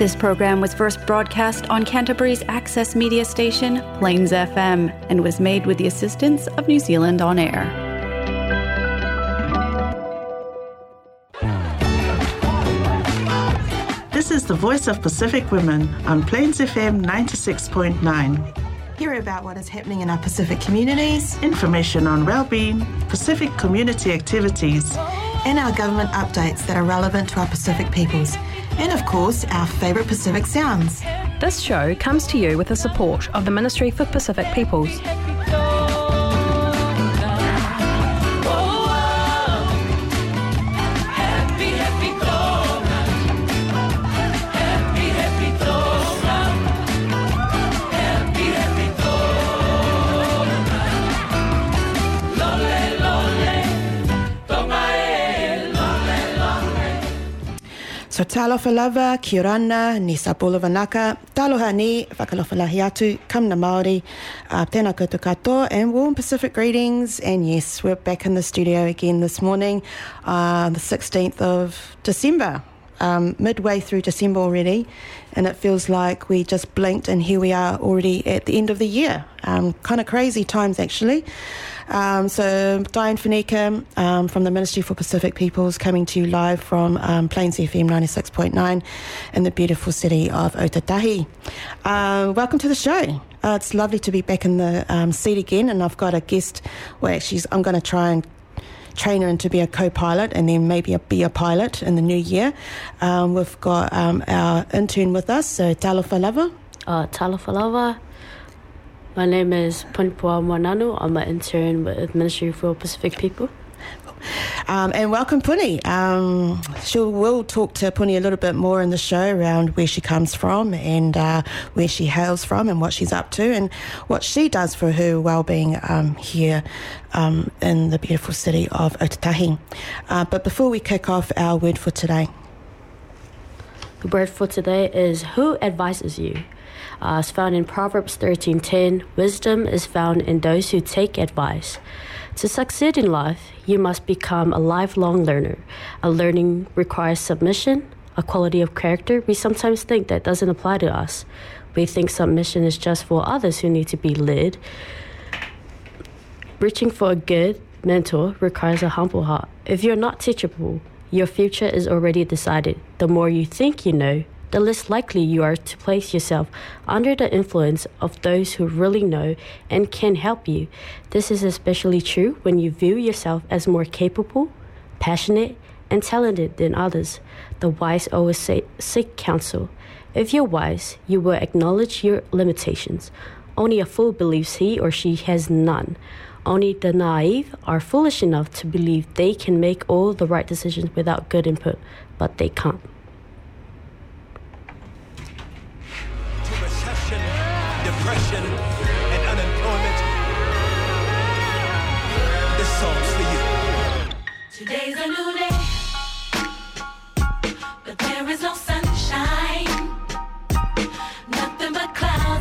This program was first broadcast on Canterbury's access media station, Plains FM, and was made with the assistance of New Zealand On Air. This is the voice of Pacific Women on Plains FM 96.9. Hear about what is happening in our Pacific communities, Information on well-being, Pacific community activities, and our government updates that are relevant to our Pacific peoples. And of course, our favourite Pacific sounds. This show comes to you with the support of the Ministry for Pacific Peoples. So lava, kiorana, ni sapula vanaka, taloha ni, whakalofa lahi atu, kamna Māori, uh, tēnā koutou and warm Pacific greetings. And yes, we're back in the studio again this morning, uh, the 16th of December. Um, midway through December already, and it feels like we just blinked and here we are already at the end of the year. Um, kind of crazy times, actually. Um, so, Diane Fanika um, from the Ministry for Pacific Peoples coming to you live from um, Plains FM 96.9 in the beautiful city of Otautahi. Uh, welcome to the show. Uh, it's lovely to be back in the um, seat again, and I've got a guest. Well, actually, I'm going to try and train her into be a co-pilot and then maybe a, be a pilot in the new year. Um, we've got um, our intern with us, so Talofa Lava. Uh, Lava. My name is Punipua Moananu. I'm an intern with Ministry for Pacific People. Um, and welcome Puni. Um, she'll will talk to Puni a little bit more in the show around where she comes from and uh, where she hails from and what she's up to and what she does for her well-being um, here um, in the beautiful city of Otautahi. Uh, but before we kick off our word for today. The word for today is Who advises you? Uh, it's found in Proverbs 13:10. Wisdom is found in those who take advice. To succeed in life, you must become a lifelong learner. A learning requires submission, a quality of character we sometimes think that doesn't apply to us. We think submission is just for others who need to be led. Reaching for a good mentor requires a humble heart. If you're not teachable, your future is already decided. The more you think you know, the less likely you are to place yourself under the influence of those who really know and can help you. This is especially true when you view yourself as more capable, passionate, and talented than others. The wise always say, seek counsel. If you're wise, you will acknowledge your limitations. Only a fool believes he or she has none. Only the naive are foolish enough to believe they can make all the right decisions without good input, but they can't.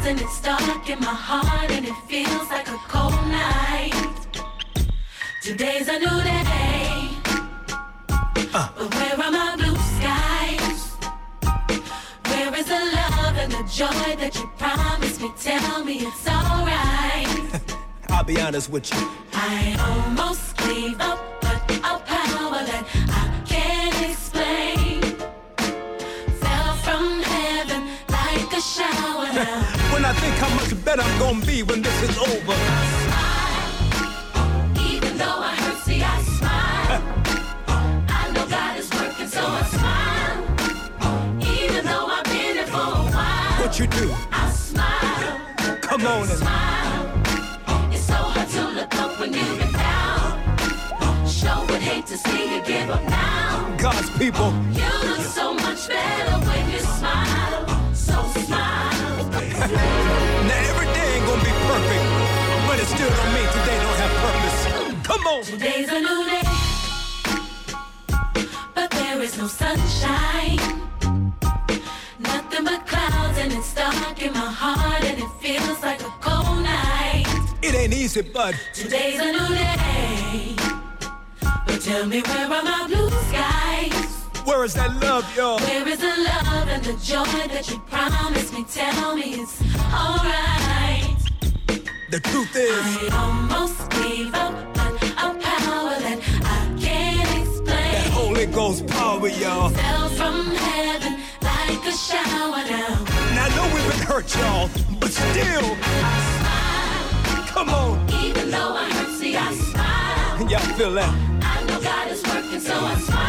And it's dark in my heart, and it feels like a cold night. Today's a new day, but where are my blue skies? Where is the love and the joy that you promised me? Tell me it's alright. I'll be honest with you. I almost gave up, how much better I'm gonna be when this is over. I smile, Even though I hurt, see, I smile. I know God is working, so I smile. Even though I've been here for a while, What you do? I smile. Come on and Smile. It's so hard to look up when you've been down. Sure would hate to see you give up now. God's people. You look so much better when you smile. Now every day ain't gonna be perfect, but it still don't mean today don't have purpose. Come on. Today's a new day, but there is no sunshine. Nothing but clouds, and it's dark in my heart, and it feels like a cold night. It ain't easy, but Today's a new day, but tell me where are my blue skies? Where is that love, y'all? Where is the love and the joy that you promised me? Tell me it's alright. The truth is, I almost gave up, but a power that I can't explain. that Holy Ghost power, y'all. fell from heaven like a shower down. Now I know we've been hurt, y'all, but still, I smile. come on. Even though I hurt, see I smile. Y'all feel that? I know God is working, so I smile.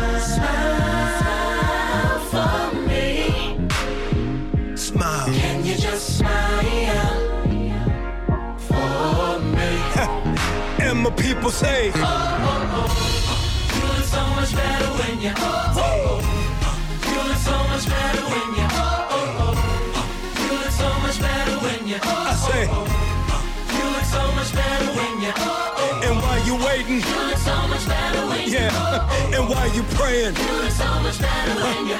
smile for me? And my people say, oh, oh, oh. You look so much better when you. You look so much better when you. You look so much better when you. I say, You look so much better when you. And why you waiting, You look so much better when you. yeah, and why you praying, You look so much better when you.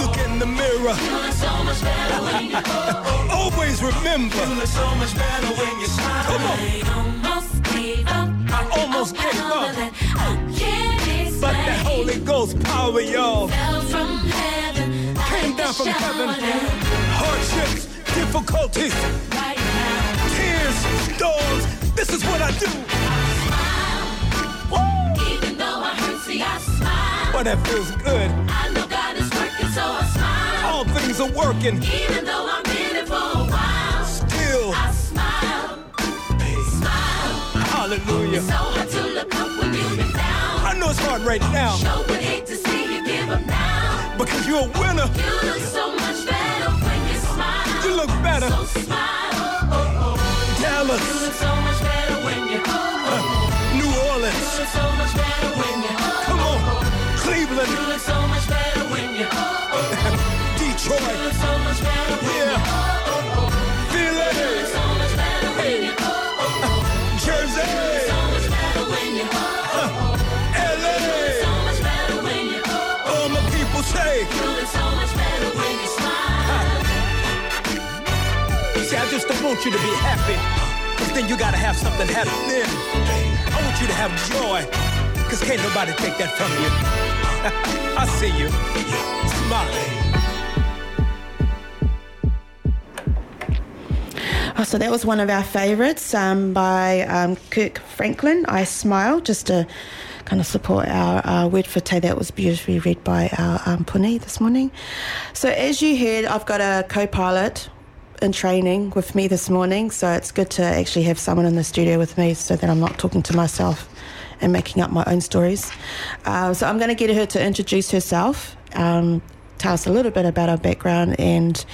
look in the mirror. You look so much better when you. Always remember, look so much better when you smile. Come on. I almost gave up. I almost gave up. that I can't explain. but that Holy Ghost power, y'all, fell from heaven. came like down from heaven. Hardships, difficulties, Right now, tears, storms. This is what I do. See I smile. But that feels good. I know God is working, so I smile. All things are working. Even though I'm in it for a while, Still, I smile. Smile. hallelujah. So hard to look up when you've been down. I know it's hard right now Sure would hate to see you give up now. because you're a winner. You look so much better when you smile. You look better. So smile. Want you to be happy, because then you gotta have something happening. I want you to have joy, because can't nobody take that from you. I see you. Smile. Oh, so that was one of our favourites um, by um, Kirk Franklin. I smile just to kind of support our uh, word for today. That was beautifully read by our um, Puni this morning. So as you heard, I've got a co-pilot in training with me this morning. So it's good to actually have someone in the studio with me so that I'm not talking to myself and making up my own stories. Uh, so I'm going to get her to introduce herself. Um, tell us a little bit about her background and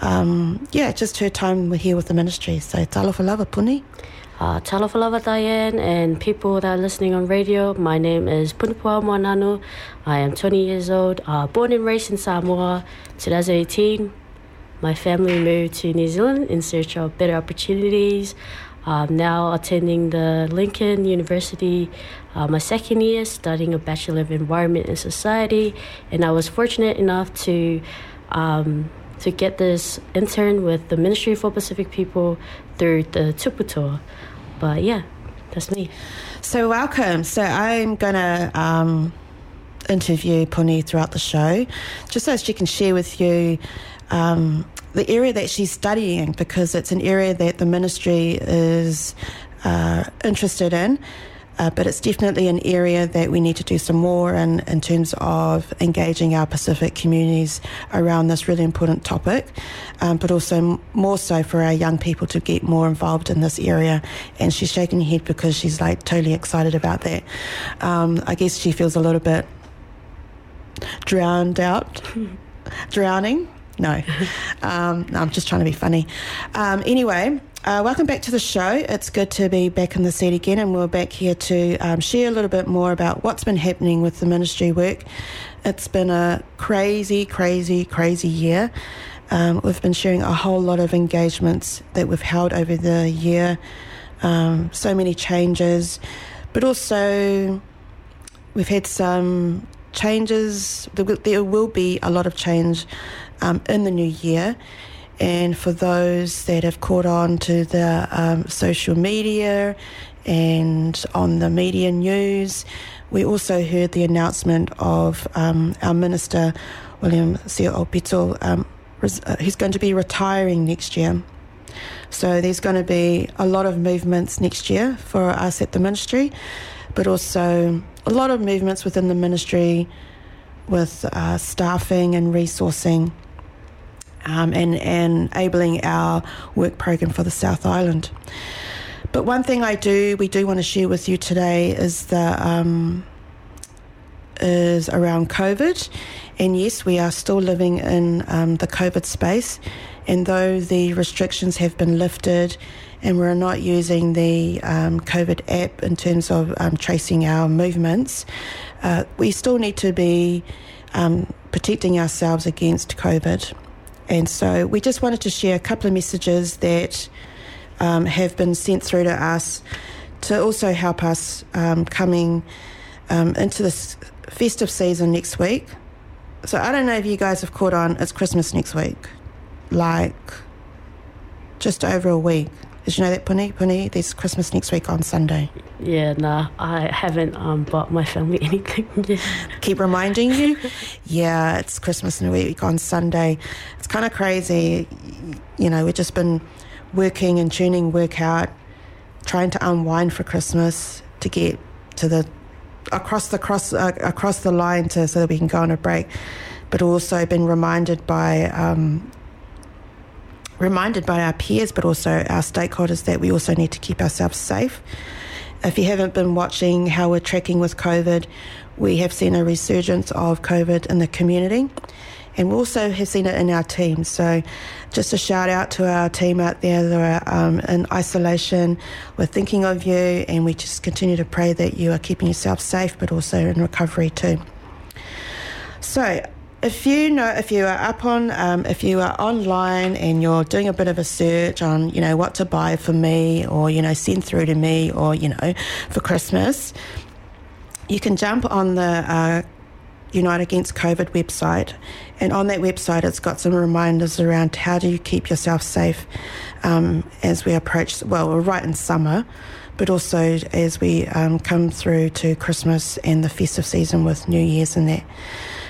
um, yeah, just her time here with the ministry. So talofa lava puni. Uh, talofa lava Diane and people that are listening on radio. My name is Punipua Moananu. I am 20 years old, uh, born and raised in Samoa. 2018, my family moved to New Zealand in search of better opportunities. I'm now attending the Lincoln University, uh, my second year, studying a Bachelor of Environment and Society. And I was fortunate enough to um, to get this intern with the Ministry for Pacific People through the Tuputoa. But yeah, that's me. So welcome. So I'm gonna um, interview Puni throughout the show, just so she can share with you um, the area that she's studying because it's an area that the ministry is uh, interested in. Uh, but it's definitely an area that we need to do some more in, in terms of engaging our Pacific communities around this really important topic, um, but also m- more so for our young people to get more involved in this area. And she's shaking her head because she's like totally excited about that. Um, I guess she feels a little bit drowned out, drowning. No. um, no, I'm just trying to be funny. Um, anyway, Uh, welcome back to the show. It's good to be back in the seat again, and we're back here to um, share a little bit more about what's been happening with the ministry work. It's been a crazy, crazy, crazy year. Um, we've been sharing a whole lot of engagements that we've held over the year, um, so many changes, but also we've had some changes. There will, there will be a lot of change um, in the new year. And for those that have caught on to the um, social media and on the media news, we also heard the announcement of um, our Minister, William Sio Aupito, um, res- uh, he's going to be retiring next year. So there's going to be a lot of movements next year for us at the ministry, but also a lot of movements within the ministry with uh, staffing and resourcing um, and, enabling our work program for the South Island. But one thing I do, we do want to share with you today is the um, is around COVID, and yes, we are still living in um, the COVID space. And though the restrictions have been lifted, and we're not using the um, COVID app in terms of um, tracing our movements, uh, we still need to be um, protecting ourselves against COVID. And so we just wanted to share a couple of messages that um, have been sent through to us to also help us um, coming um, into this festive season next week. So I don't know if you guys have caught on, it's Christmas next week. Like just over a week. Did you know that, Puni? Puni, there's Christmas next week on Sunday. Yeah, nah, I haven't um, bought my family anything yet. Keep reminding you? yeah, it's Christmas in a week on Sunday. It's kind of crazy. You know, we've just been working and tuning work out, trying to unwind for Christmas to get to the across the cross uh, across the line to so that we can go on a break, but also been reminded by um, reminded by our peers, but also our stakeholders that we also need to keep ourselves safe. If you haven't been watching how we're tracking with COVID, we have seen a resurgence of COVID in the community. And we also have seen it in our team. So, just a shout out to our team out there that are um, in isolation. We're thinking of you, and we just continue to pray that you are keeping yourself safe, but also in recovery too. So, if you know, if you are up on, um, if you are online and you're doing a bit of a search on, you know, what to buy for me, or you know, send through to me, or you know, for Christmas, you can jump on the uh, Unite Against COVID website, and on that website, it's got some reminders around how do you keep yourself safe um, as we approach. Well, we're right in summer, but also as we um, come through to Christmas and the festive season with New Year's and that.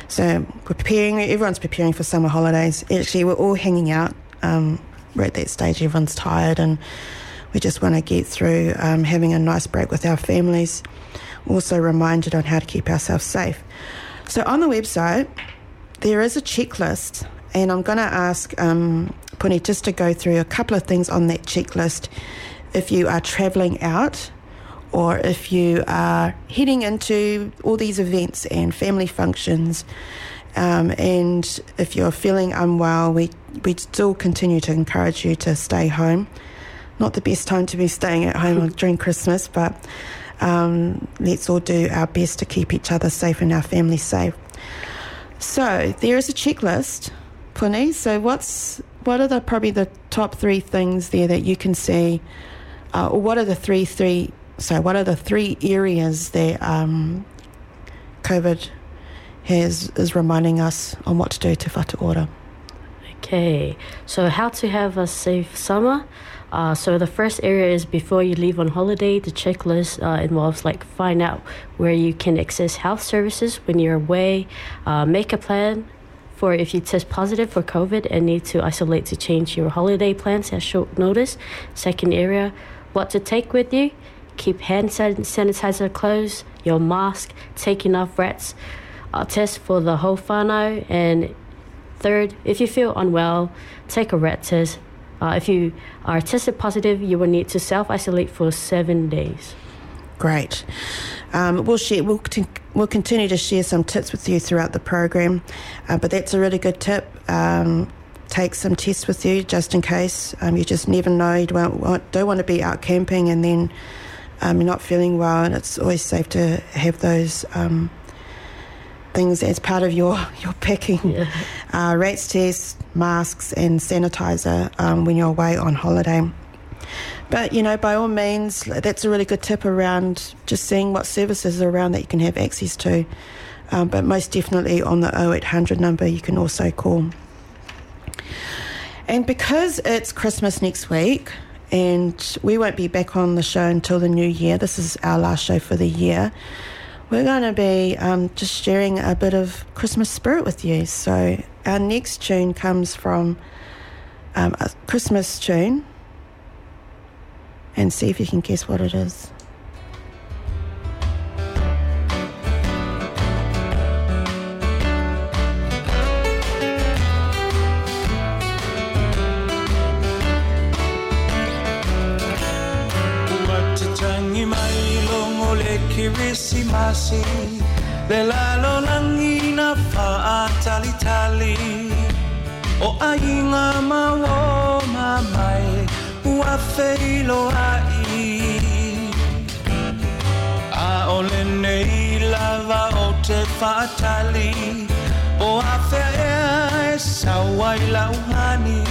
So preparing. Everyone's preparing for summer holidays. Actually, we're all hanging out. Um, we're at that stage. Everyone's tired, and we just want to get through um, having a nice break with our families. Also reminded on how to keep ourselves safe. So on the website, there is a checklist, and I'm going to ask um, Puni just to go through a couple of things on that checklist. If you are travelling out, or if you are heading into all these events and family functions, um, and if you're feeling unwell, we, we still continue to encourage you to stay home. Not the best time to be staying at home during Christmas, but um, let's all do our best to keep each other safe and our families safe. So there is a checklist, Puni. So what's what are the probably the top three things there that you can see, uh, or what are the three three so, what are the three areas that um, COVID has is reminding us on what to do to whatu ora? Okay, so how to have a safe summer? Uh, so the first area is before you leave on holiday. The checklist uh, involves like find out where you can access health services when you're away. Uh, make a plan for if you test positive for COVID and need to isolate to change your holiday plans at short notice. Second area, what to take with you keep hand sanitizer close, your mask, take enough RATs, uh, test for the whole whānau, and third, if you feel unwell, take a RAT test. Uh, if you are tested positive, you will need to self isolate for seven days. Great. Um, we'll share. We'll, we'll continue to share some tips with you throughout the program, uh, but that's a really good tip. Um, take some tests with you just in case. Um, you just never know. You don't want, don't want to be out camping and then um, you're not feeling well, and it's always safe to have those um, things as part of your, your packing. Yeah. Uh, RATs tests, masks, and sanitizer um, when you're away on holiday. But, you know, by all means, that's a really good tip around just seeing what services are around that you can have access to. Um, but most definitely on the 0800 number, you can also call. And because it's Christmas next week, and we won't be back on the show until the new year, this is our last show for the year. We're going to be um, just sharing a bit of Christmas spirit with you. So, our next tune comes from um, a Christmas tune and see if you can guess what it is. Kirisimasi Le lalo langi na faatali tali. O ainga mawo mamai Ua feilo ai. A ole nei lava o te faatali O a fea e sawai lauhani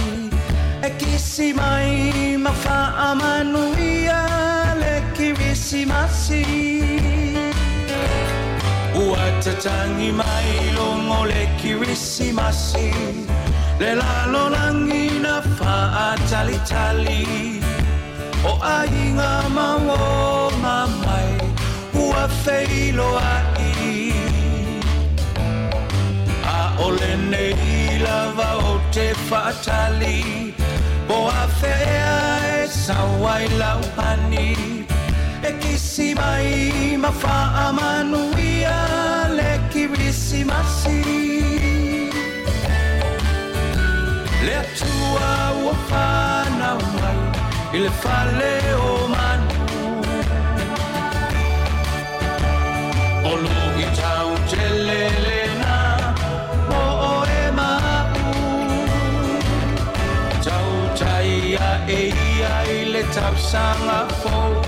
E kisi mai ma fa amanuia le kirisimasi Ua tatangi mai longo le kirisimasi Le lalo langi na fa tali O ainga mawo mamai Ua feilo ai A ole nei lava o te fatali Bo a fea e sawai lauhani E kisi mai ma fa amanuia le kirisimasi Le atua ua whanau mai I le fale o manu Olu i tau te lelena O o e mau Tau tai a e ia i le tau sanga fo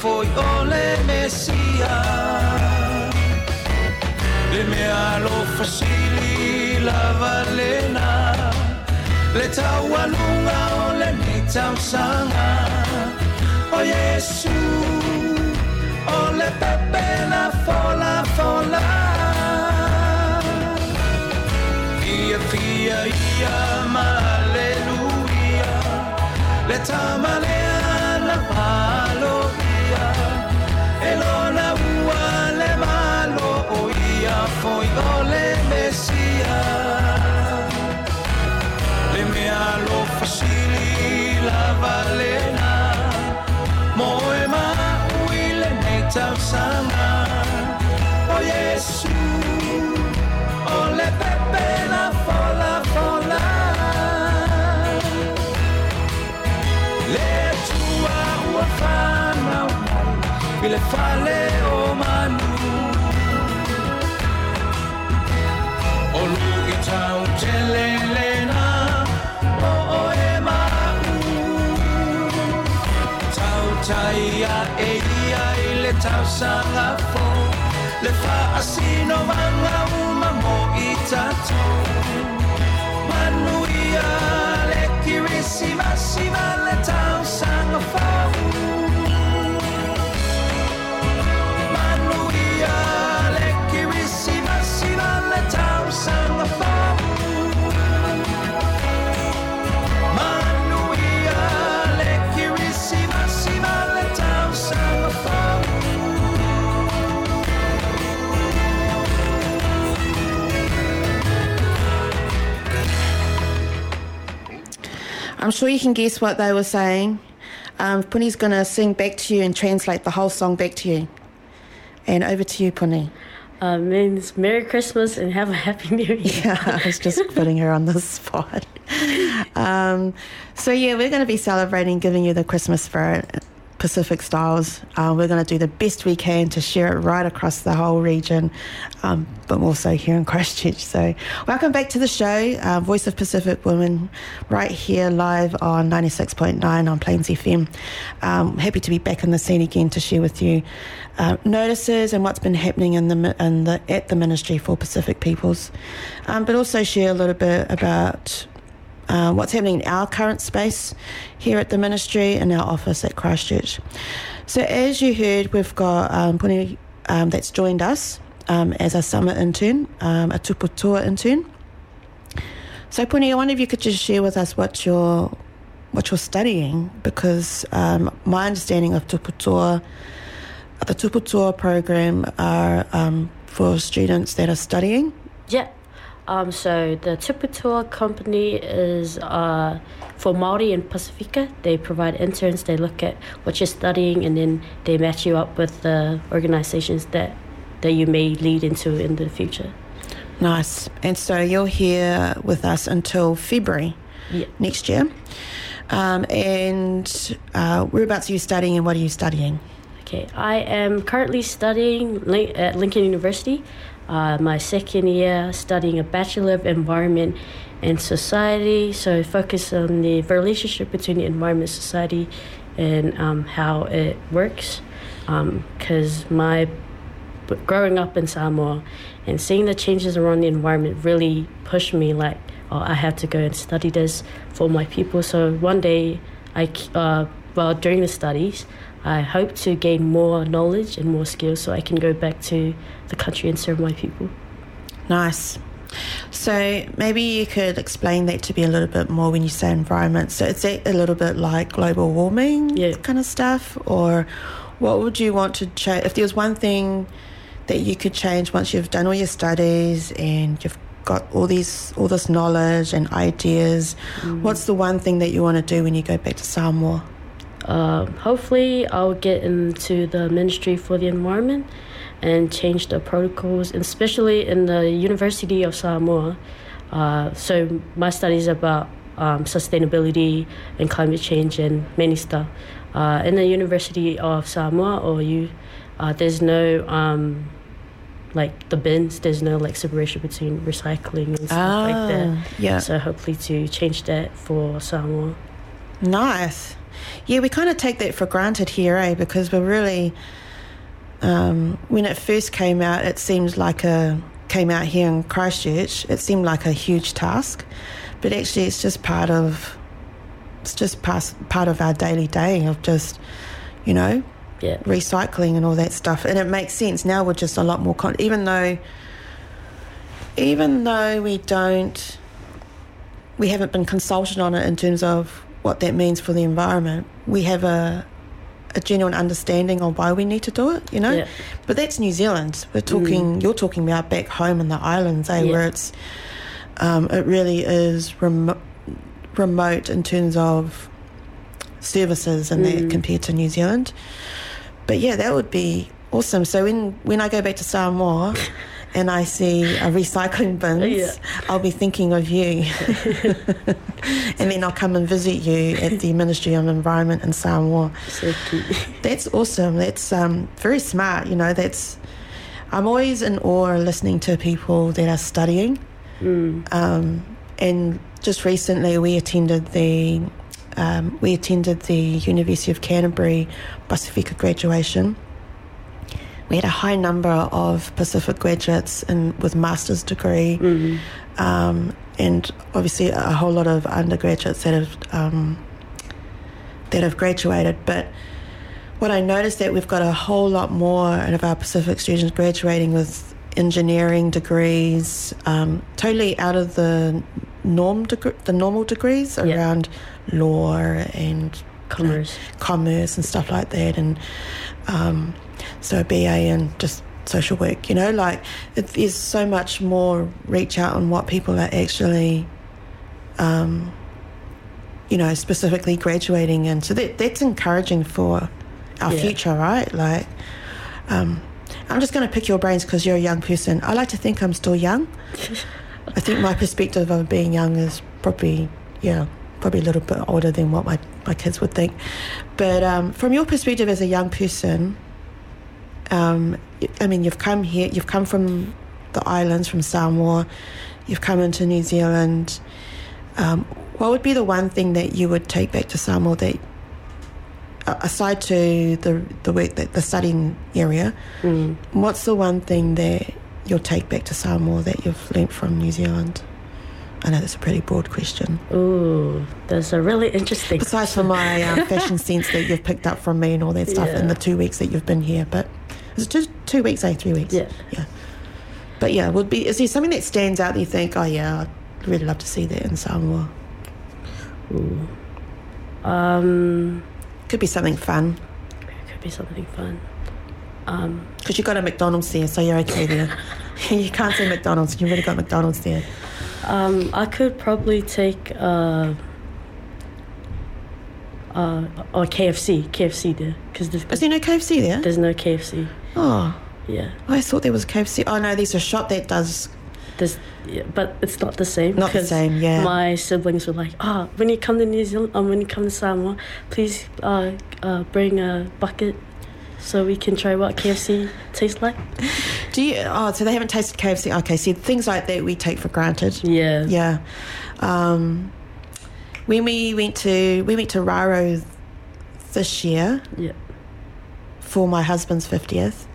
foi o le mesia. Le mea lo fasili la valena. Le taualunga o le ni tausanga. O Yesu. O le pepe la fola fola Fia fia ia ma o le mesia Le mea fasili la valena Mo e maui le nei tausanga O Yesu O le pepe la fola fola. Le tua ua whanau mai le fale ותבשן אפור, לפעשינו מנה וממו איתתו. מנויה לקיריסימה סימה לטעם I'm sure you can guess what they were saying. Um, Puni's going to sing back to you and translate the whole song back to you. And over to you, Puni. Uh, means Merry Christmas and have a Happy New Year. Yeah, I was just putting her on the spot. Um, so, yeah, we're going to be celebrating giving you the Christmas spirit. Pacific Styles. Uh, we're going to do the best we can to share it right across the whole region, um, but also here in Christchurch. So, welcome back to the show, uh, Voice of Pacific Women, right here live on 96.9 on Plains FM. Um, happy to be back in the scene again to share with you uh, notices and what's been happening in the, in the at the Ministry for Pacific Peoples, um, but also share a little bit about uh, what's happening in our current space here at the ministry and our office at Christchurch. So, as you heard, we've got um, Puni um, that's joined us um, as a summer intern, um, a tuputoa intern. So, Puni, I wonder if you could just share with us what you're what you're studying, because um, my understanding of tuputoa, the tuputoa program, are um, for students that are studying. Yeah. Um, so the Tuputoa company is uh, for Maori and Pacifica. They provide interns. They look at what you're studying, and then they match you up with the organizations that that you may lead into in the future. Nice. And so you're here with us until February Yeah. next year. Um, and uh, whereabouts are you studying and what are you studying? Okay, I am currently studying at Lincoln University, uh, my second year, studying a Bachelor of Environment and Society. So, focus on the relationship between the environment, society, and um, how it works. Because my growing up in Samoa and seeing the changes around the environment really pushed me like, oh, I have to go and study this for my people. So one day, I uh, well, during the studies, I hope to gain more knowledge and more skills so I can go back to the country and serve my people. Nice. So maybe you could explain that to me a little bit more when you say environment. So is that a little bit like global warming Yeah. kind of stuff? Or what would you want to change? If there was one thing that you could change once you've done all your studies and you've got all these all this knowledge and ideas, mm. what's the one thing that you want to do when you go back to Samoa? Um, hopefully, I'll get into the Ministry for the Environment and change the protocols, especially in the University of Samoa. Uh, so my studies about um, sustainability and climate change and many stuff. Uh, in the University of Samoa, or you, uh, there's no um, like the bins. There's no like separation between recycling and stuff like Ah, that. yeah. So hopefully to change that for Samoa. Nice. Yeah, we kind of take that for granted here, eh? Because we're really, um, when it first came out, it seemed like a came out here in Christchurch. It seemed like a huge task, but actually, it's just part of it's just part part of our daily day of just, you know, Yeah. recycling and all that stuff. And it makes sense now. We're just a lot more con- even though, even though we don't, we haven't been consulted on it in terms of what that means for the environment. We have a a genuine understanding of why we need to do it. You know, Yeah. but that's New Zealand. We're talking. You're talking about back home in the islands, eh? Yeah. Where it's um, it really is remo- remote in terms of services and that compared to New Zealand. But yeah, that would be awesome. So when when I go back to Samoa and I see a recycling bins, Yeah. I'll be thinking of you. and then I'll come and visit you at the Ministry of Environment in Samoa. So. That's awesome. That's um, very smart. You know, that's. I'm always in awe listening to people that are studying. Um, and just recently, we attended the um, we attended the University of Canterbury Pacifica graduation. We had a high number of Pacific graduates and with master's degree, um, and obviously a whole lot of undergraduates that have um, that have graduated. But what I noticed that we've got a whole lot more of our Pacific students graduating with engineering degrees, um, totally out of the norm deg- the normal degrees around law and Commerce. commerce and stuff like that, and um, so a BA and just social work. You know, like it, there's so much more reach out on what people are actually um, you know, specifically graduating, and so that that's encouraging for our Yeah. future, right? Like, um, I'm just going to pick your brains because you're a young person. I like to think I'm still young. I think my perspective of being young is probably, yeah, probably a little bit older than what my, my kids would think. But um, from your perspective as a young person, um, I mean, you've come here, you've come from the islands, from Samoa, you've come into New Zealand. Um, what would be the one thing that you would take back to Samoa that, aside to the the work that the studying area, what's the one thing that you'll take back to Samoa that you've learnt from New Zealand? I know that's a pretty broad question. Ooh, that's a really interesting. Besides for my um, fashion sense that you've picked up from me and all that stuff in the two weeks that you've been here, but is it just two weeks? Eh, three weeks? Yeah. yeah. But yeah, would be is there something that stands out that you think, oh yeah, I'd really love to see that in Samoa? Um, Could be something fun could be something fun. Um, because you got a McDonald's there, so you're okay there. you can't say McDonald's. You've really got McDonald's there. Um, I could probably take uh, uh, or KFC, KFC there, because there's, Is there no KFC there? there's no KFC. Oh, Yeah, I thought there was KFC. Oh no, there's a shop that does. there's, yeah, but it's not the same. Not the 'cause same, yeah. My siblings were like, "Ah, when you come to New Zealand, um, when you come to Samoa, please uh, uh, bring a bucket." So we can try what KFC tastes like. Do you? Oh, so they haven't tasted KFC. Okay, see things like that we take for granted. Yeah. Yeah. Um, when we went to we went to Raro this year Yeah. for my husband's fiftieth,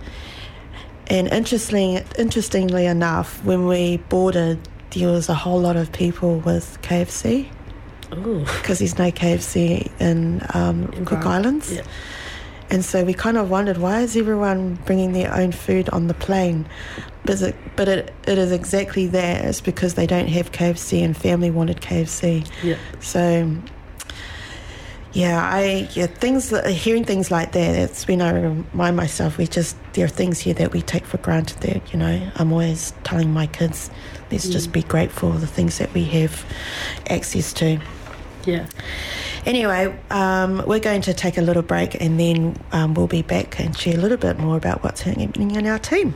and interesting interestingly enough, when we boarded, there was a whole lot of people with KFC because there's no KFC in, um, In Cook Islands. yeah. And so we kind of wondered why is everyone bringing their own food on the plane? But it, but it, it is exactly that. It's because they don't have KFC and family wanted KFC. Yeah. So yeah, I yeah things hearing things like that. It's when I remind myself we just there are things here that we take for granted. That you know I'm always telling my kids, let's just mm. be grateful for the things that we have access to. Yeah. Anyway, um, we're going to take a little break and then um, we'll be back and share a little bit more about what's happening in our team.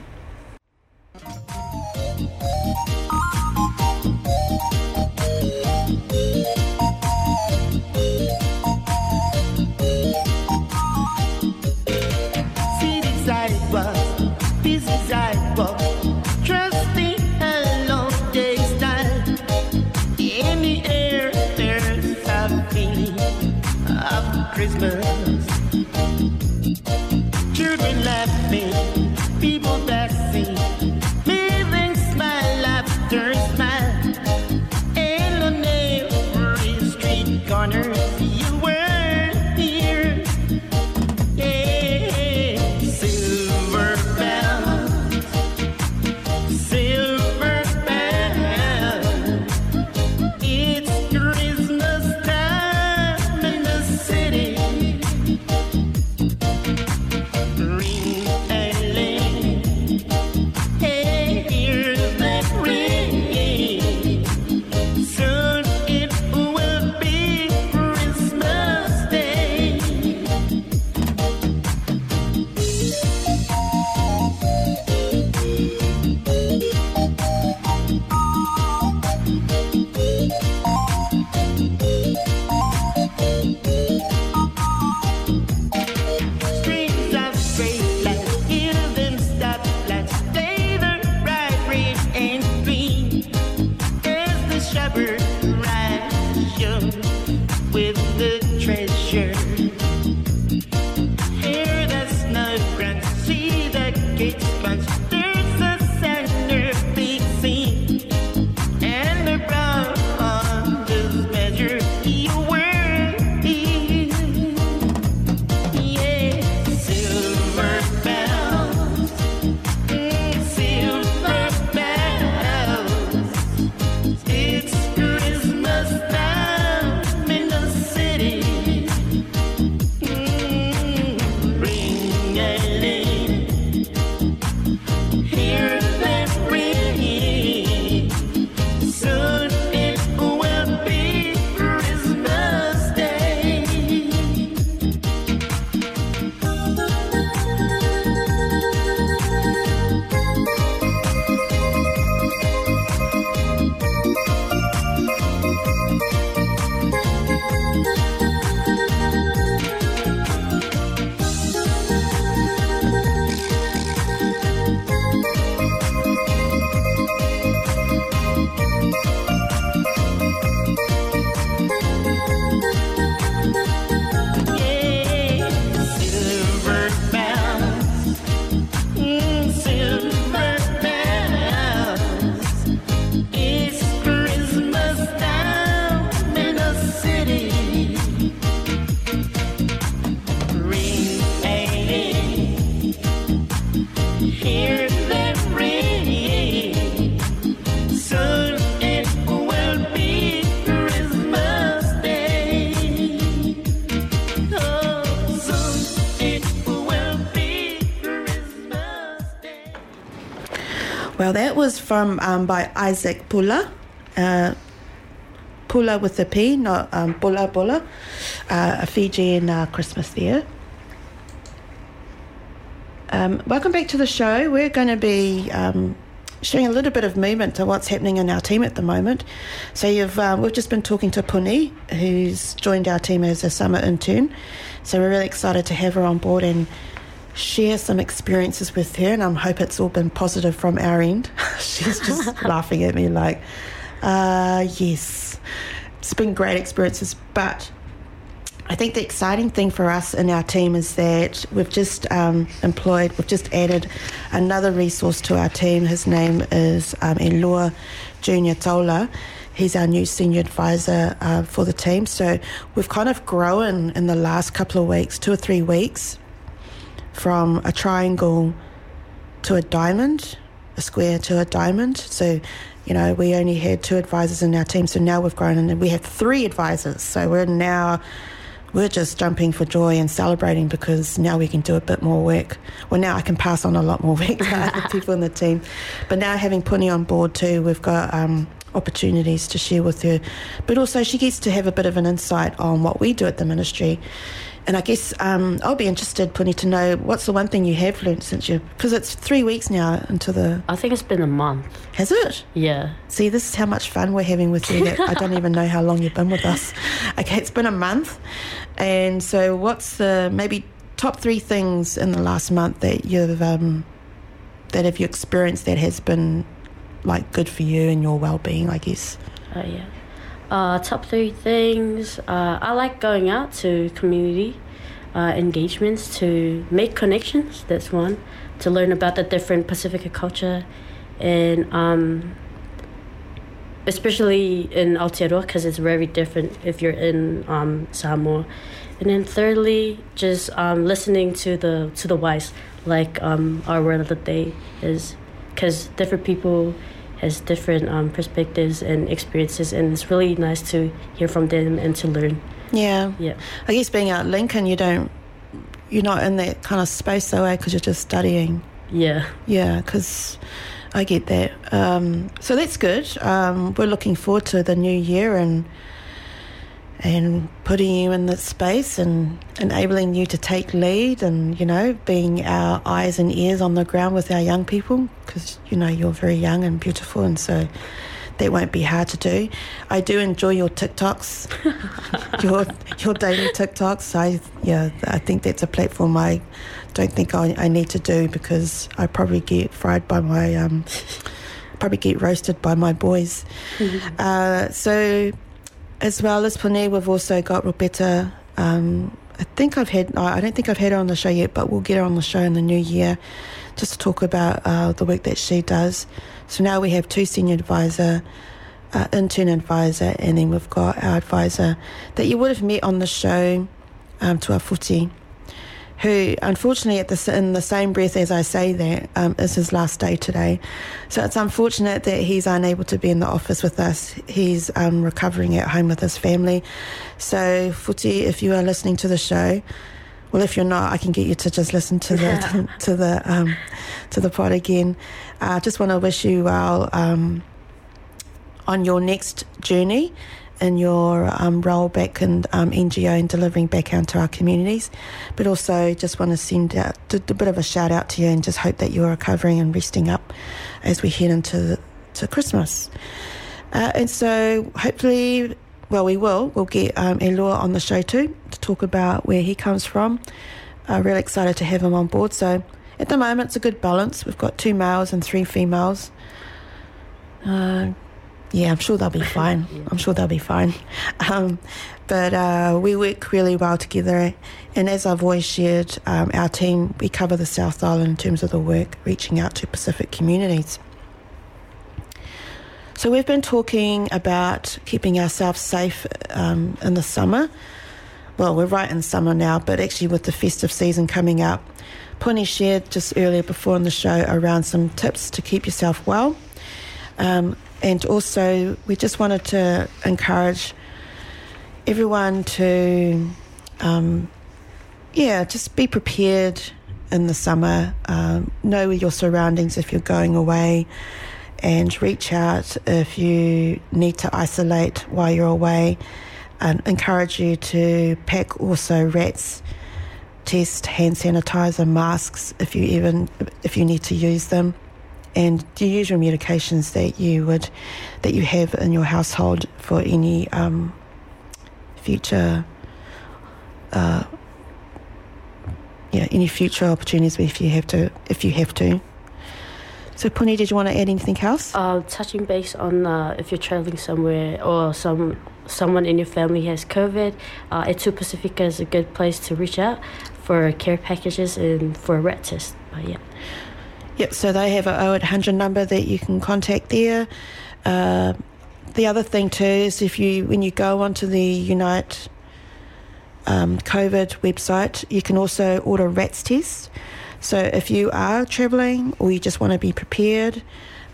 Now that was from um, by Isaac Pula. Uh, Pula with a P, not um, Bula Bula, uh, a Fijian uh, Christmas there. Um, welcome back to the show. We're going to be um, showing a little bit of movement to what's happening in our team at the moment. So you've um, we've just been talking to Puni, who's joined our team as a summer intern. So we're really excited to have her on board and share some experiences with her. And I hope it's all been positive from our end. She's just laughing at me like, uh, yes, it's been great experiences, but I think the exciting thing for us in our team is that we've just um, employed, we've just added another resource to our team. His name is um, Elua Junior Tola. He's our new senior advisor uh, for the team. So we've kind of grown in the last couple of weeks, two or three weeks, from a triangle to a diamond, a square to a diamond. So, you know, we only had two advisors in our team. So now we've grown and we have three advisors. So we're now we're just jumping for joy and celebrating because now we can do a bit more work. Well, now I can pass on a lot more work to other people in the team. But now having Puni on board too, we've got um, opportunities to share with her. But also, she gets to have a bit of an insight on what we do at the ministry. And I guess um, I'll be interested, Puni, to know what's the one thing you have learned since you, because it's three weeks now into the. I think it's been a month. Has it? Yeah. See, this is how much fun we're having with you. I don't even know how long you've been with us. Okay, it's been a month. And so, what's the maybe top three things in the last month that you've um, that have you experienced that has been like good for you and your well-being? I guess. Uh, yeah. Uh, top three things. Uh, I like going out to community uh, engagements to make connections. That's one. To learn about the different Pacifica culture, and um, especially in Aotearoa because it's very different if you're in um, Samoa. And then thirdly, just um, listening to the to the wise, like um, our word of the day is, because different people has different um, perspectives and experiences, and it's really nice to hear from them and to learn. Yeah. Yeah. I guess being at Lincoln, you don't, you're not in that kind of space though, because you're just studying. Yeah. Yeah, because I get that. Um, so that's good. Um, we're looking forward to the new year and and putting you in that space and enabling you to take lead and you know being our eyes and ears on the ground with our young people because you know you're very young and beautiful and so that won't be hard to do. I do enjoy your TikToks, your your daily TikToks. I yeah, I think that's a platform I don't think I, I need to do because I probably get fried by my um, probably get roasted by my boys. Uh, so as well as Puni, we've also got Roberta. Um, I think I've had. I don't think I've had her on the show yet, but we'll get her on the show in the new year, just to talk about uh, the work that she does. So now we have two senior advisor, uh, intern advisor, and then we've got our advisor that you would have met on the show, um, footy, who unfortunately at the in the same breath as I say that um, is his last day today. So it's unfortunate that he's unable to be in the office with us. He's um, recovering at home with his family. So footy, if you are listening to the show. Well, if you're not, I can get you to just listen to the to the um, to the pod again. I uh, just want to wish you well um, on your next journey in your um, role back in um, NGO and delivering back out to our communities. But also, just want to send out a, a bit of a shout out to you and just hope that you're recovering and resting up as we head into to Christmas. Uh, and so, hopefully, well, we will. We'll get um, Elua on the show too to talk about where he comes from. Uh, really excited to have him on board. So, at the moment, it's a good balance. We've got two males and three females. Uh, yeah, I'm sure they'll be fine. I'm sure they'll be fine. Um, but uh, we work really well together. And as I've always shared, um, our team, we cover the South Island in terms of the work reaching out to Pacific communities. So we've been talking about keeping ourselves safe um, in the summer. Well, we're right in summer now, but actually with the festive season coming up, Puni shared just earlier before on the show around some tips to keep yourself well. Um, and also, we just wanted to encourage everyone to, um, yeah, just be prepared in the summer. Um, know your surroundings if you're going away and reach out if you need to isolate while you're away. And encourage you to pack also RATs test, hand sanitizer, masks if you even if you need to use them, and the usual medications that you would that you have in your household for any um, future. Uh, yeah, any future opportunities if you have to. If you have to. So, Puni, did you want to add anything else? Uh, touching base on uh, if you're traveling somewhere or some someone in your family has COVID, uh, Etu Pasifika is a good place to reach out for care packages and for a RAT test. But yeah. Yep, so they have a 0800 number that you can contact there. Uh, the other thing too is if you when you go onto the Unite um, COVID website, you can also order RATS tests. So if you are travelling or you just want to be prepared,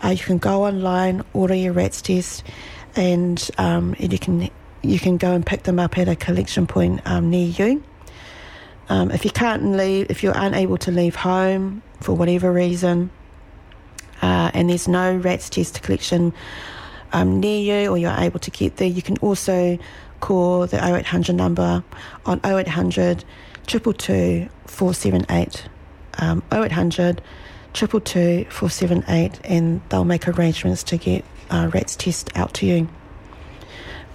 uh, you can go online, order your RATS test, and, um, and you can you can go and pick them up at a collection point um, near you. Um, if you can't leave, if you're unable to leave home for whatever reason, uh, and there's no RATS test collection um, near you, or you're able to get there, you can also call the 0800 number on 0800 222 478. Um, 0800 222 478, and they'll make arrangements to get uh, RATS test out to you.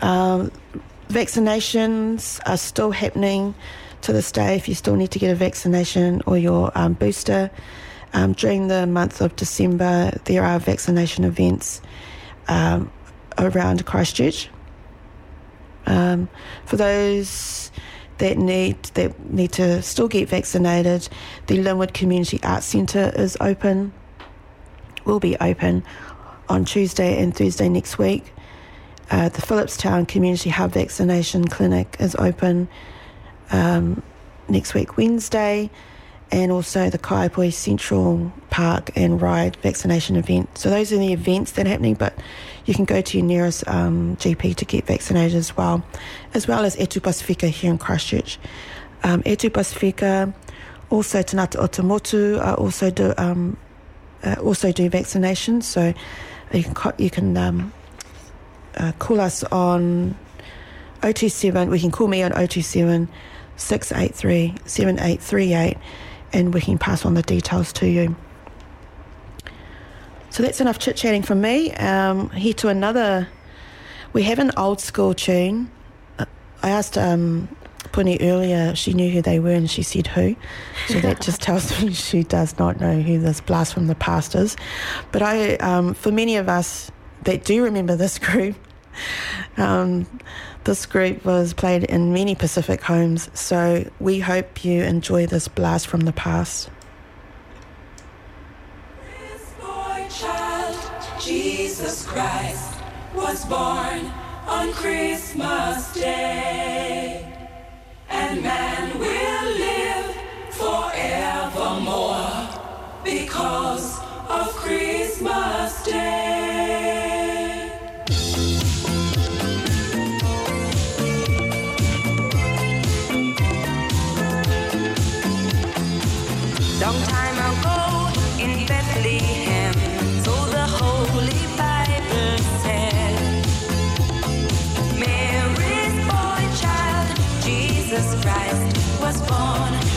Um, vaccinations are still happening to this day if you still need to get a vaccination or your um, booster. Um, during the month of December, there are vaccination events um, around Christchurch. Um, for those that need that need to still get vaccinated, the Linwood Community Arts Centre is open. Will be open on Tuesday and Thursday next week. Uh, the Phillipstown Community Hub Vaccination Clinic is open um, next week, Wednesday, and also the Kaiapoi Central Park and Ride vaccination event. So those are the events that are happening, but you can go to your nearest um, GP to get vaccinated as well, as well as Etu Pasifika here in Christchurch. Um, Etu Pasifika, also Tangata Atumotu, are also do um, uh, also do vaccinations. So you can you can um, uh, call us on 027. We can call me on 027 683 7838 and we can pass on the details to you. So that's enough chit chatting from me. Um, here to another. We have an old school tune. Uh, I asked um, Puni earlier, she knew who they were, and she said who. So that just tells me she does not know who this blast from the past is. But I, um, for many of us that do remember this group, um, this group was played in many Pacific homes. So we hope you enjoy this blast from the past. boy child, Jesus Christ, was born on Christmas Day. And man will live forevermore because of Christmas Day. Jesus Christ, was born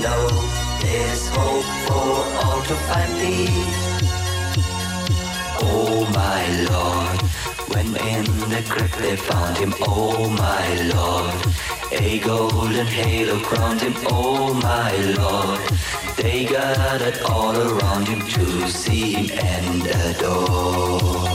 know there's hope for all to find peace. Oh my Lord, when in the crypt they found him, oh my Lord. A golden halo crowned him, oh my Lord. They gathered all around him to see him and adore.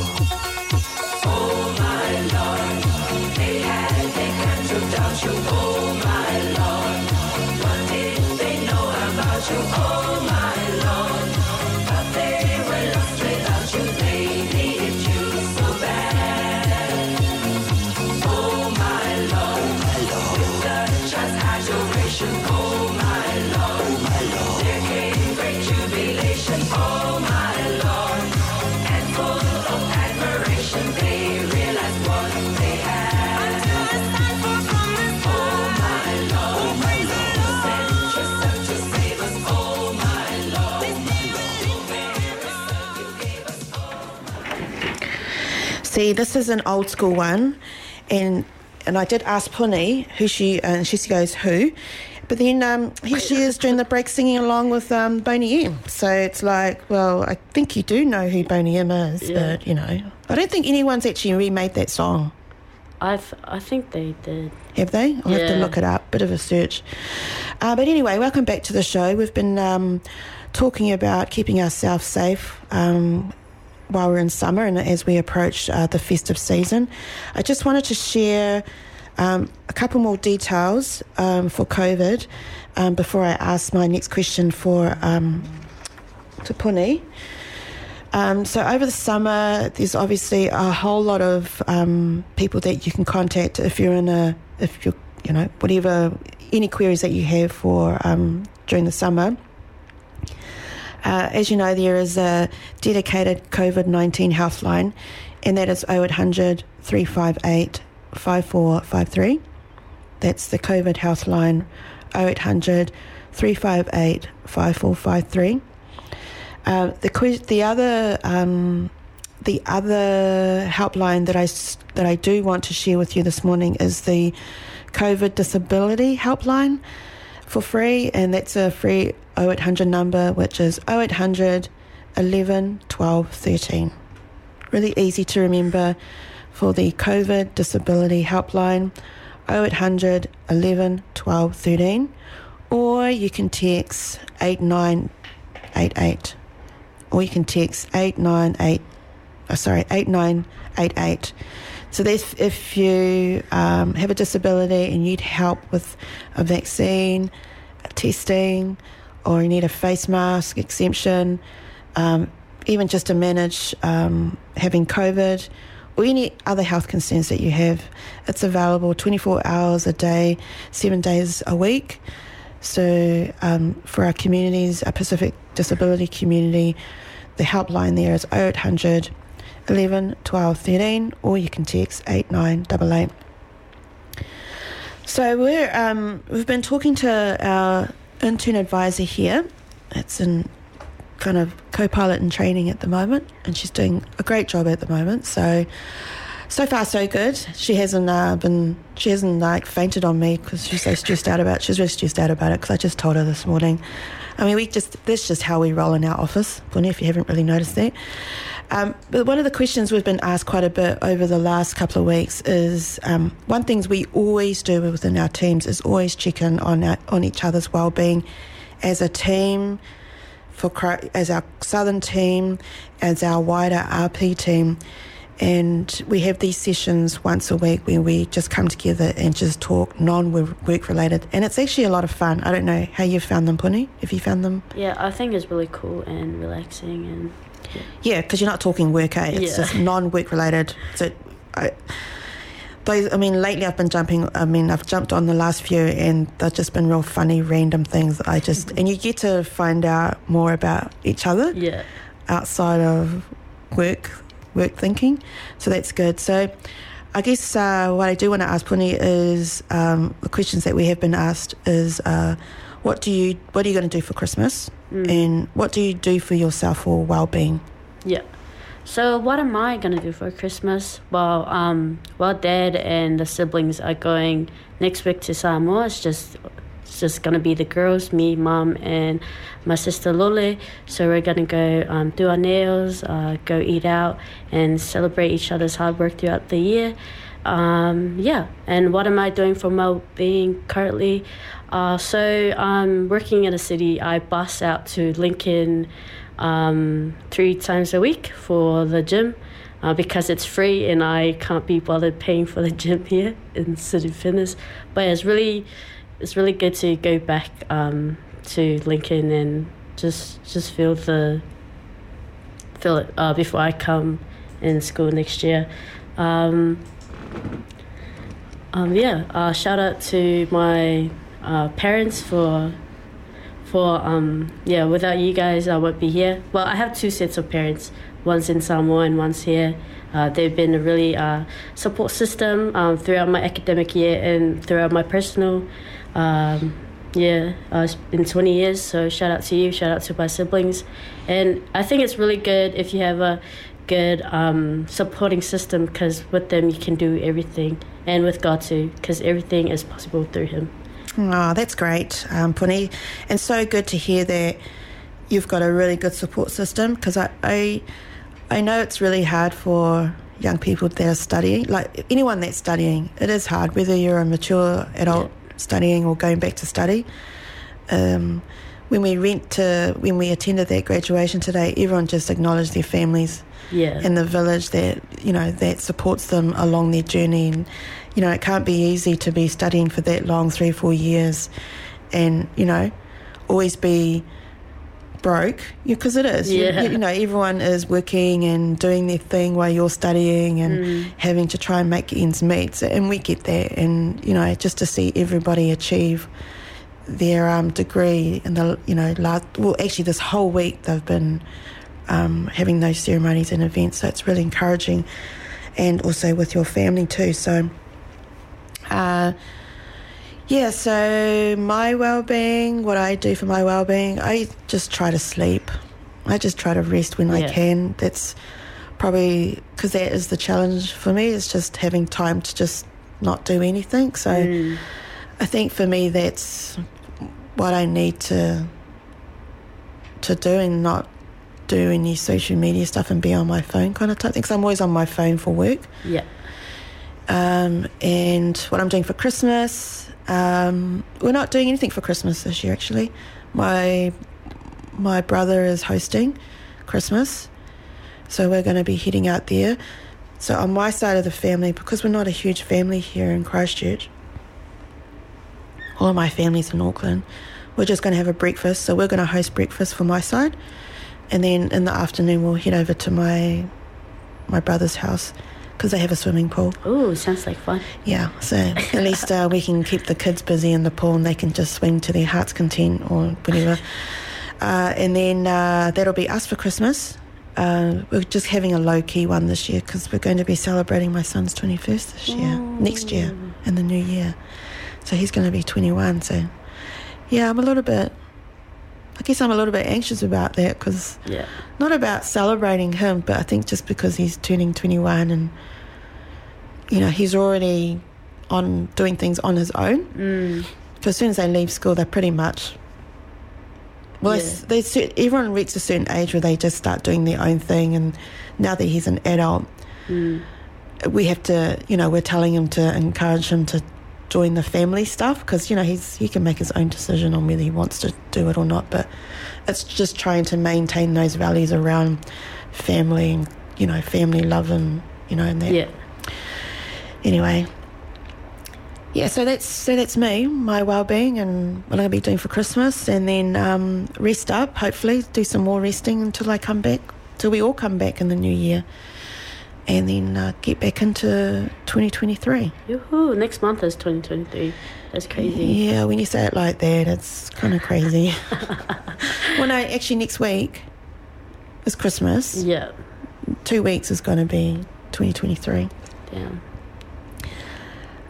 See, this is an old school one, and and I did ask Puni who she and she goes who, but then um, here she is during the break singing along with um, Boney M. So it's like, well, I think you do know who Boney M is, Yeah. but you know, I don't think anyone's actually remade that song. I I think they did. Have they? I'll have to look it up. Bit of a search. Uh, but anyway, welcome back to the show. We've been um, talking about keeping ourselves safe um, while we're in summer and as we approach uh, the festive season. I just wanted to share um, a couple more details um, for COVID um, before I ask my next question for um, to Puni. Um, so over the summer, there's obviously a whole lot of um, people that you can contact if you're in a if you're you know whatever any queries that you have for during the summer. Uh, as you know, there is a dedicated COVID 19 health line, and that is 0800 358 5453. That's the COVID health line 0800 358 5453. Uh, the the other um, the other helpline that I that I do want to share with you this morning is the COVID disability helpline for free, and that's a free 0800 number, which is 0800 11 12 13. Really easy to remember for the COVID disability helpline 0800 11 12 13, or you can text 8988 or you can text 898 oh, sorry 8988 so that's if you um, have a disability and need help with a vaccine testing or you need a face mask exemption um, even just to manage um, having covid or any other health concerns that you have it's available 24 hours a day seven days a week so um, for our communities, our Pacific disability community, the helpline there is 0800 11 12 13, or you can text 8988. So we're um, we've been talking to our intern advisor here. It's in kind of co-pilot in training at the moment, and she's doing a great job at the moment. So so far so good. She hasn't uh, been she hasn't like fainted on me because she's so stressed out about. She's really stressed out about it because I just told her this morning I mean, we just that's just how we roll in our office, Puni. If you haven't really noticed that. Um, but one of the questions we've been asked quite a bit over the last couple of weeks is um, one things we always do within our teams is always check in on our, on each other's well-being as a team, for as our southern team, as our wider RP team, and we have these sessions once a week where we just come together and just talk non-work related, and it's actually a lot of fun. I don't know how you found them, Puni. If you found them. Yeah, I think it's really cool and relaxing and Yeah, because you're not talking work, eh? It's Yeah. just non-work related. So, I, those, I mean, lately I've been jumping. I mean, I've jumped on the last few, and they've just been real funny, random things. I just and you get to find out more about each other. Yeah. Outside of work, work thinking, so that's good. So. I guess uh, what I do want to ask Puni is um, the questions that we have been asked is uh, what do you what are you going to do for Christmas and what do you do for yourself for well-being? Yeah. So what am I gonna do for Christmas? Well, um, well, Dad and the siblings are going next week to Samoa. It's just, it's just gonna be the girls, me, mom, and my sister Lole. So we're gonna go um, do our nails, uh, go eat out, and celebrate each other's hard work throughout the year. Um, yeah. And what am I doing for my being currently? Uh, so I'm working in a city. I bus out to Lincoln um, three times a week for the gym uh, because it's free and I can't be bothered paying for the gym here in City Fitness. But it's really, it's really good to go back um, to Lincoln and just just feel the feel it uh, before I come in school next year. Um, um, yeah, uh, shout out to my uh, parents for for um yeah without you guys i won't be here well i have two sets of parents one's in samoa and one's here uh, they've been a really uh, support system um, throughout my academic year and throughout my personal um, yeah uh, it's been 20 years so shout out to you shout out to my siblings. And i think it's really good if you have a good um, supporting system because with them you can do everything and with god too because everything is possible through him. Oh, that's great, um, Puni. And so good to hear that you've got a really good support system because I, I, I know it's really hard for young people that are studying, like anyone that's studying, it is hard, whether you're a mature adult studying or going back to study. Um, when we went to, when we attended that graduation today, everyone just acknowledged their families Yeah. in the village that, you know, that supports them along their journey. And, you know, it can't be easy to be studying for that long, three or four years, and, you know, always be broke because it is. Yeah. You, you know, everyone is working and doing their thing while you're studying and Mm. having to try and make ends meet. So, and we get that. And, you know, just to see everybody achieve their um, degree and the, you know, last, well, actually, this whole week they've been um, having those ceremonies and events. So it's really encouraging. And also with your family too. So, uh, yeah, so my well-being, what I do for my well-being, I just try to sleep. I just try to rest when I can. That's probably because that is the challenge for me. it's just having time to just not do anything. So I think for me that's what I need to to do and not do any social media stuff and be on my phone kind of type thing. Because I'm always on my phone for work. Yeah. Um, and what I'm doing for Christmas, um, we're not doing anything for Christmas this year. Actually, my my brother is hosting Christmas, so we're going to be heading out there. So on my side of the family, because we're not a huge family here in Christchurch, all of my family's in Auckland. We're just going to have a breakfast. So we're going to host breakfast for my side, and then in the afternoon we'll head over to my my brother's house because they have a swimming pool. Oh, sounds like fun. Yeah, so at least uh, we can keep the kids busy in the pool and they can just swim to their heart's content or whatever. Uh, and then uh, that'll be us for Christmas. Uh, we're just having a low key one this year because we're going to be celebrating my son's 21st this year, next year, in the new year. So he's going to be 21. So yeah, I'm a little bit, I guess I'm a little bit anxious about that because Yeah. not about celebrating him, but I think just because he's turning 21 and, you know, he's already on doing things on his own. Mm. So as soon as they leave school, they're pretty much Well, Yeah. it's- they, everyone reaches a certain age where they just start doing their own thing, and now that he's an adult, Mm. we have to, you know, we're telling him to encourage him to join the family stuff because you know he's he can make his own decision on whether he wants to do it or not. But it's just trying to maintain those values around family, and you know, family love and you know, and that. Yeah. Anyway, yeah. So that's so that's me, my well-being, and what I'm gonna be doing for Christmas, and then um, rest up. Hopefully, do some more resting until I come back, till we all come back in the new year, and then uh, get back into 2023. Yoo-hoo, next month is 2023. That's crazy. Yeah, when you say it like that, it's kind of crazy. well, no, actually, next week is Christmas. Yeah. Two weeks is going to be 2023. Damn.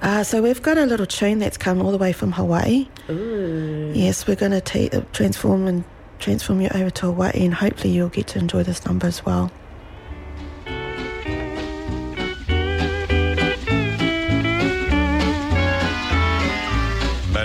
Uh, so we've got a little tune that's come all the way from Hawaii. Ooh. Yes, we're going to t- transform and transform you over to Hawaii, and hopefully you'll get to enjoy this number as well.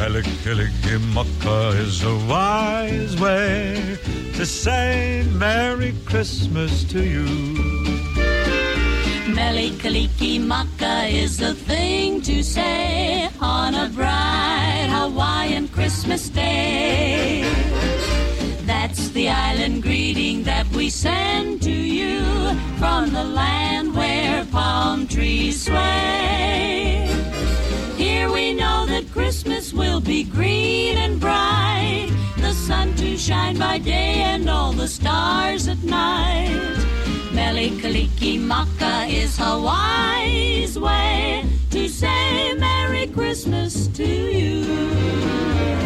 Mele Kalikimaka is a wise way to say Merry Christmas to you. Mele Kalikimaka is a thing to say on a bright Hawaiian Christmas day. That's the island greeting that we send to you from the land where palm trees sway. Here we know Christmas will be green and bright, the sun to shine by day and all the stars at night. Mele Kalikimaka is Hawaii's way to say Merry Christmas to you.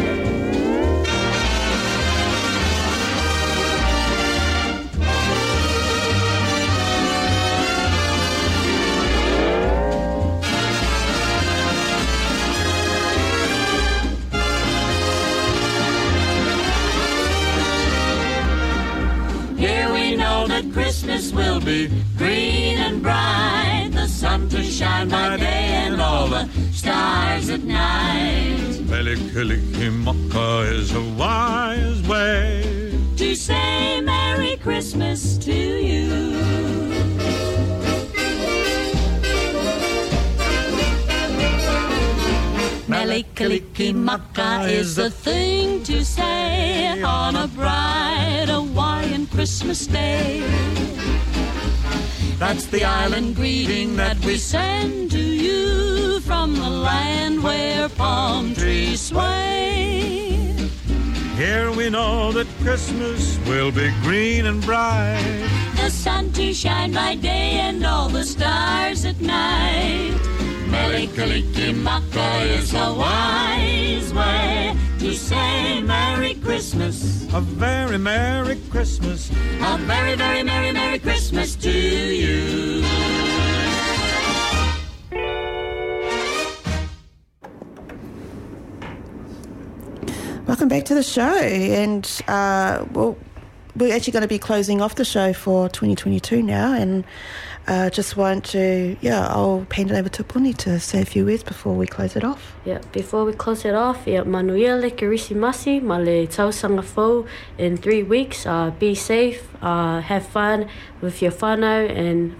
Christmas will be green and bright, the sun to shine by day and all the stars at night. Mele Kalikimaka is a wise way To say Merry Christmas to you. Mele Kalikimaka is the thing to say on a bright Hawaiian Christmas day. That's the island greeting that we send to you from the land where palm trees sway. Here we know that Christmas will be green and bright. The sun to shine by day and all the stars at night. Mele Kalikimaka is a wise way to say Christmas. A very Merry Christmas. A very, very Merry, Merry Christmas to you. Welcome back to the show, and uh, well, we're actually going to be closing off the show for 2022 now, and uh, just want to, yeah, I'll hand it over to Puni to say a few words before we close it off. Yeah, before we close it off, yeah, manuia le kirisimasi, ma le tausaga fou in three weeks. Uh, be safe, uh, have fun with your whānau and,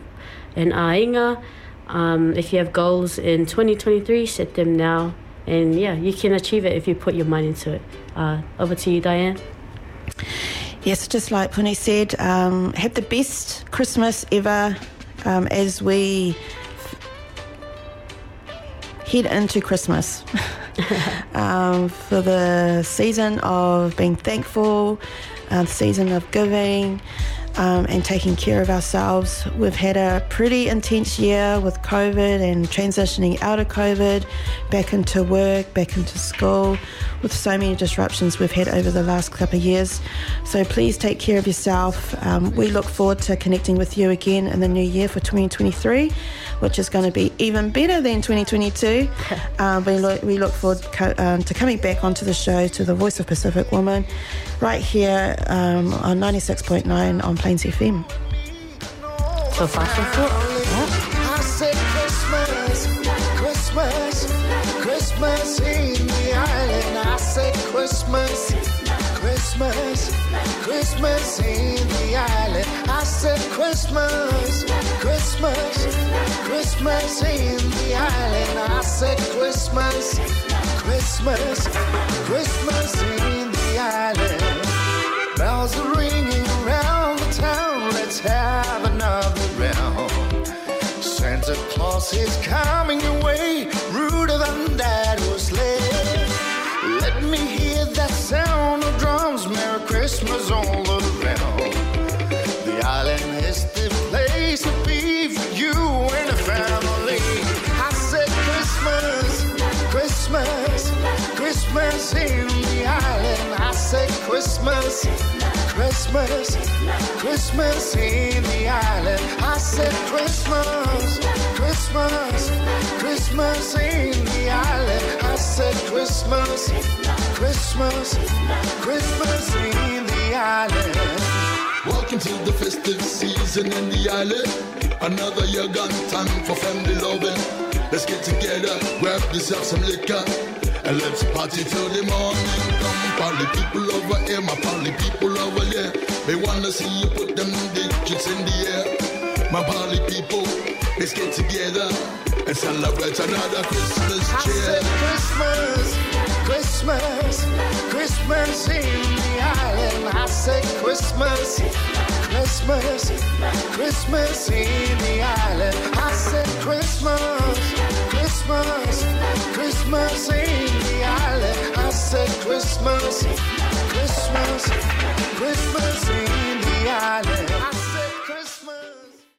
and ainga. Um, if you have goals in 2023, set them now. And yeah, you can achieve it if you put your mind into it. Uh, over to you, Diane. Yes, just like Puni said, um, have the best Christmas ever um, as we head into Christmas. um, for the season of being thankful, uh, the season of giving, um, and taking care of ourselves. We've had a pretty intense year with COVID and transitioning out of COVID, back into work, back into school, with so many disruptions we've had over the last couple of years. So please take care of yourself. Um, we look forward to connecting with you again in the new year for 2023, which is going to be even better than 2022. um, we, look, we look forward co- um, to coming back onto the show to the Voice of Pacific Woman right here um, on 96.9 on Plains FM. So fast and forward. Christmas, Christmas, Christmas in the island. I said Christmas, Christmas, Christmas in the island. I said Christmas, Christmas, Christmas in the island. I said Christmas, Christmas, Christmas in the island. Bells are ringing around the town. Let's have another round. Santa Claus is coming your Christmas, Christmas, Christmas in the island. I said Christmas, Christmas, Christmas in the island. I said Christmas, Christmas, Christmas in the island. Welcome to the festive season in the island. Another year gone, time for family loving. Let's get together, grab yourself some liquor, and let's party till the morning. Come, party people over here, my party people over there. They wanna see you put them digits in the air. My party people, let's get together and celebrate another Christmas I cheer. said Christmas, Christmas, Christmas in the island. I said Christmas, Christmas, Christmas in the island. I said Christmas, Christmas, Christmas in the island. I said Christmas, Christmas, Christmas in the island.